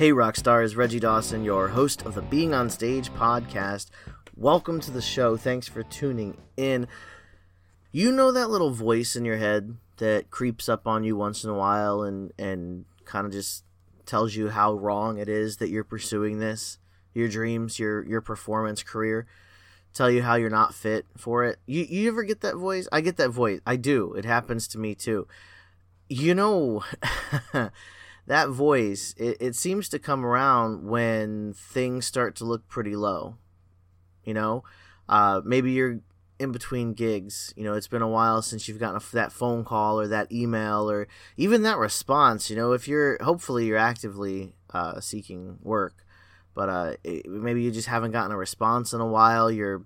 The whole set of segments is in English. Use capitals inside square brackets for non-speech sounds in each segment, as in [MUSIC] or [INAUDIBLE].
Hey, rock stars, Reggie Dawson, your host of the Being on Stage podcast. Welcome to the show. Thanks for tuning in. You know that little voice in your head that creeps up on you once in a while and and kind of just tells you how wrong it is that you're pursuing this, your dreams, your your performance career, tell you how you're not fit for it. You you ever get that voice? I get that voice. I do. It happens to me too. You know, [LAUGHS] that voice it, it seems to come around when things start to look pretty low. You know, uh, maybe you're in between gigs. You know, it's been a while since you've gotten a, that phone call or that email or even that response. You know, if you're hopefully you're actively uh, seeking work, but uh, it, maybe you just haven't gotten a response in a while. You're,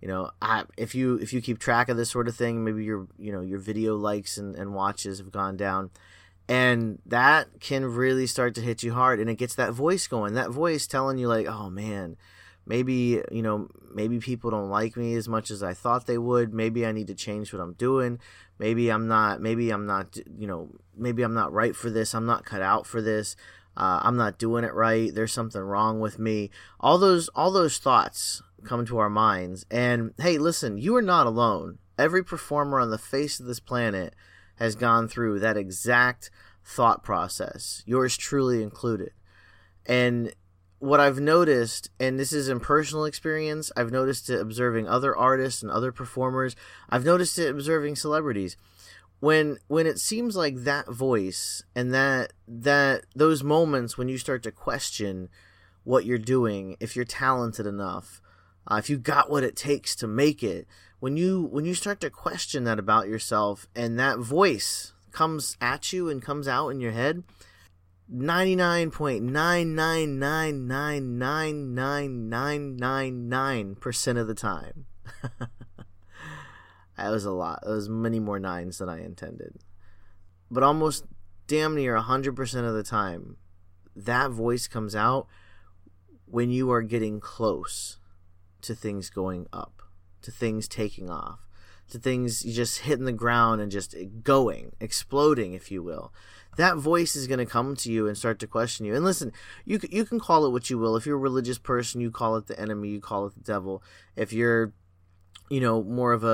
you know, I, if you if you keep track of this sort of thing, maybe your you know your video likes and, and watches have gone down. And that can really start to hit you hard, and it gets that voice going. That voice telling you, like, "Oh man, maybe you know maybe people don't like me as much as i thought they would. Maybe i need to change what i'm doing. Maybe i'm not maybe i'm not you know maybe i'm not right for this. I'm not cut out for this. Uh, i'm not doing it right. There's something wrong with me. All those all those thoughts come to our minds and hey listen you are not alone. Every performer on the face of this planet has gone through that exact thought process yours truly included and what I've noticed, and this is in personal experience, I've noticed it observing other artists and other performers. I've noticed it observing celebrities. When when it seems like that voice and that that those moments when you start to question what you're doing, if you're talented enough, uh, if you got what it takes to make it, when you when you start to question that about yourself, and that voice comes at you and comes out in your head, 99.999999999% of the time. that was a lot. That was many more nines than I intended. But almost damn near 100% of the time, that voice comes out when you are getting close to things going up, to things taking off, to things just hitting the ground and just going, exploding, if you will that voice is going to come to you and start to question you. And listen, you you can call it what you will. If you're a religious person, you call it the enemy, you call it the devil. If you're you know more of a,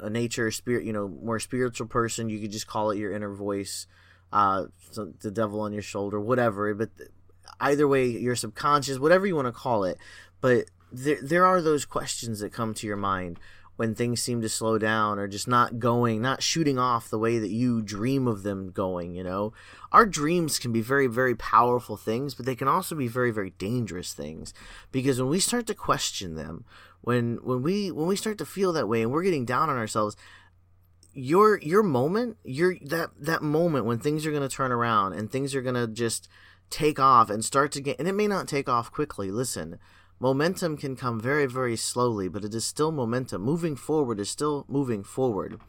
a, a nature spirit, you know more spiritual person, you could just call it your inner voice, uh, the devil on your shoulder, whatever. But either way, your subconscious, whatever you want to call it. But there there are those questions that come to your mind when things seem to slow down or just not going, not shooting off the way that you dream of them going, you know. Our dreams can be very, very powerful things, but they can also be very, very dangerous things. Because when we start to question them, when when we when we start to feel that way and we're getting down on ourselves, your your moment, your that that moment when things are gonna turn around and things are gonna just take off and start to get and it may not take off quickly, listen momentum can come very, very slowly, but it is still momentum. Moving forward is still moving forward.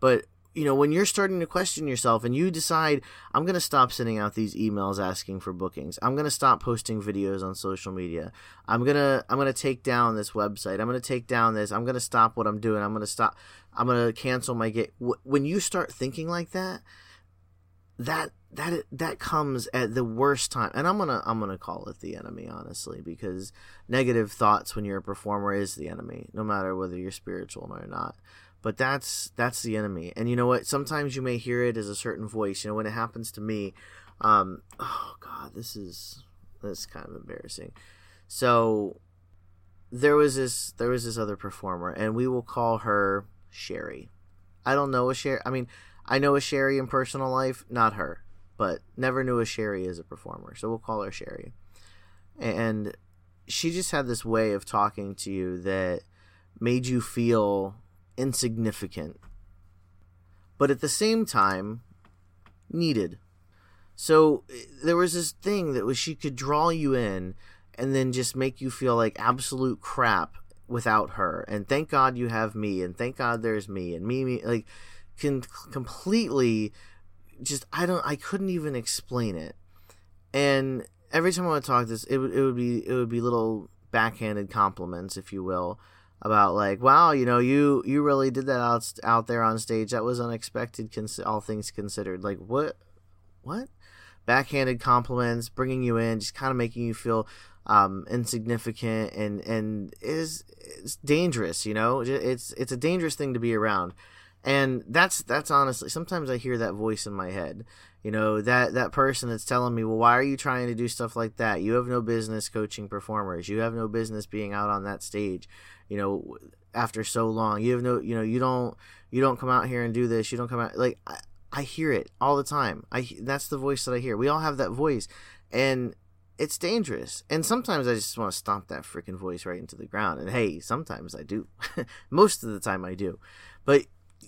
But, you know, when you're starting to question yourself and you decide, I'm going to stop sending out these emails asking for bookings. I'm going to stop posting videos on social media. I'm going to, I'm going to take down this website. I'm going to take down this. I'm going to stop what I'm doing. I'm going to stop. I'm going to cancel my get When you start thinking like that, that that that comes at the worst time and i'm gonna i'm gonna call it the enemy honestly because negative thoughts when you're a performer is the enemy no matter whether you're spiritual or not. But that's that's the enemy. And you know what? Sometimes you may hear it as a certain voice. You know when it happens to me um oh god this is this is kind of embarrassing. So there was this there was this other performer and we will call her sherry. I don't know a sherry i mean I know a Sherry in personal life, not her, but never knew a Sherry as a performer. So we'll call her Sherry. And she just had this way of talking to you that made you feel insignificant, but at the same time, needed. So there was this thing that was she could draw you in and then just make you feel like absolute crap without her. And thank God you have me, and thank God there's me, and me, me, like, can completely just I don't I couldn't even explain it. And every time I would talk this, it would it would be it would be little backhanded compliments, if you will, about like, wow, you know, you you really did that out out there on stage. That was unexpected, cons- all things considered. Like what, what? Backhanded compliments, bringing you in, just kind of making you feel um, insignificant, and and is is dangerous. You know, it's it's a dangerous thing to be around and that's that's honestly sometimes i hear that voice in my head you know that that person that's telling me well why are you trying to do stuff like that? You have no business coaching performers. You have no business being out on that stage you know after so long. You have no you know you don't you don't come out here and do this. You don't come out like i, I hear it all the time. I that's the voice that i hear. We all have that voice and it's dangerous. And sometimes i just want to stomp that freaking voice right into the ground. And hey sometimes i do. [LAUGHS] Most of the time i do. But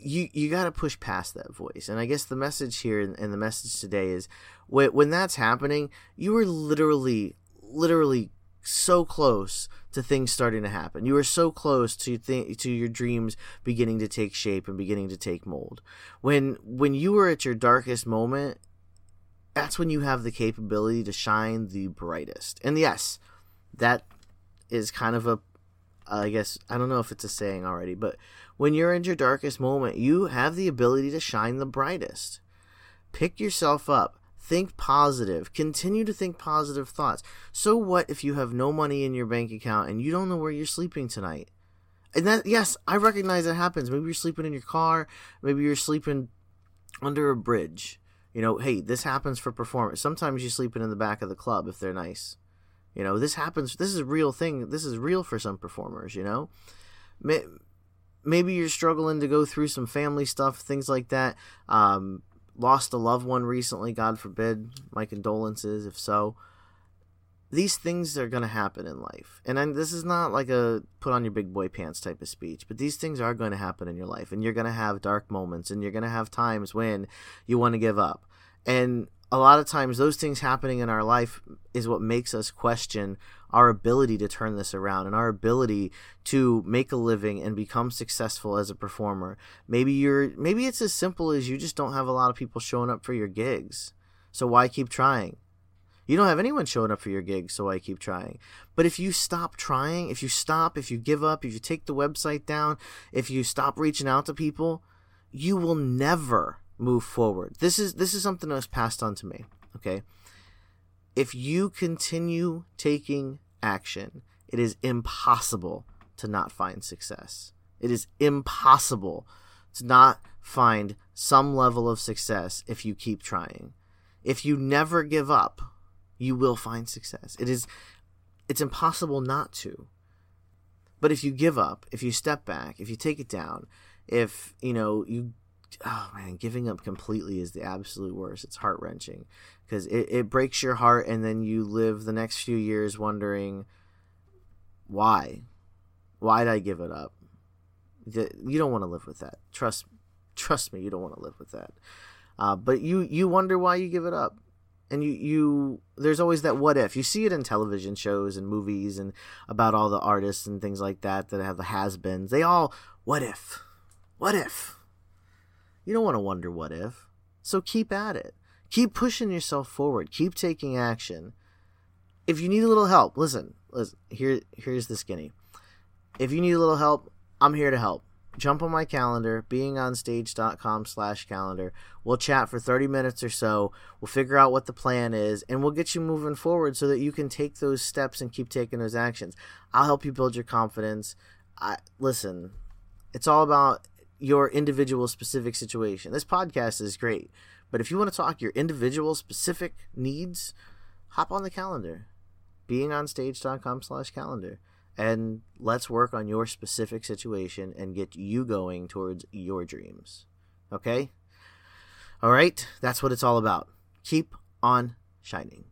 you you got to push past that voice. And i guess the message here and the message today is when, when that's happening you are literally literally so close to things starting to happen. You are so close to th- to your dreams beginning to take shape and beginning to take mold. When when you are at your darkest moment that's when you have the capability to shine the brightest. And yes that is kind of a I guess I don't know if it's a saying already, but when you're in your darkest moment, you have the ability to shine the brightest. Pick yourself up. Think positive. Continue to think positive thoughts. So what if you have no money in your bank account and you don't know where you're sleeping tonight? And that yes, I recognize that happens. Maybe you're sleeping in your car, maybe you're sleeping under a bridge. You know, hey, this happens for performance. Sometimes you're sleeping in the back of the club if they're nice. You know, this happens. This is a real thing. This is real for some performers. You know, maybe you're struggling to go through some family stuff, things like that. Um, lost a loved one recently. God forbid. My condolences, if so. These things are going to happen in life. And I'm, this is not like a put on your big boy pants type of speech, but these things are going to happen in your life. And you're going to have dark moments and you're going to have times when you want to give up. And a lot of times those things happening in our life is what makes us question our ability to turn this around and our ability to make a living and become successful as a performer. Maybe you're maybe it's as simple as you just don't have a lot of people showing up for your gigs. So why keep trying? You don't have anyone showing up for your gigs, so why keep trying? But if you stop trying, if you stop, if you give up, if you take the website down, if you stop reaching out to people, you will never move forward. This is this is something that was passed on to me. Okay, if you continue taking action, it is impossible to not find success. It is impossible to not find some level of success if you keep trying. If you never give up, you will find success. It is it's impossible not to. But if you give up, if you step back, if you take it down, if you know you oh man, giving up completely is the absolute worst. It's heart wrenching because it, it breaks your heart, and then you live the next few years wondering why, why did I give it up? You don't want to live with that. Trust, trust me, you don't want to live with that. Uh, but you you wonder why you give it up, and you you there's always that what if. You see it in television shows and movies and about all the artists and things like that that have the has-beens. They all what if, what if you don't want to wonder what if. So keep at it. Keep pushing yourself forward. Keep taking action. If you need a little help, listen, listen here here's the skinny. If you need a little help, I'm here to help. Jump on my calendar, beingonstage.com slash calendar. We'll chat for 30 minutes or so. We'll figure out what the plan is, and we'll get you moving forward so that you can take those steps and keep taking those actions. I'll help you build your confidence. I listen, it's all about your individual specific situation. This podcast is great, but if you want to talk your individual specific needs, hop on the calendar, beingonstage.com slash calendar, and let's work on your specific situation and get you going towards your dreams. Okay? All right, that's what it's all about. Keep on shining.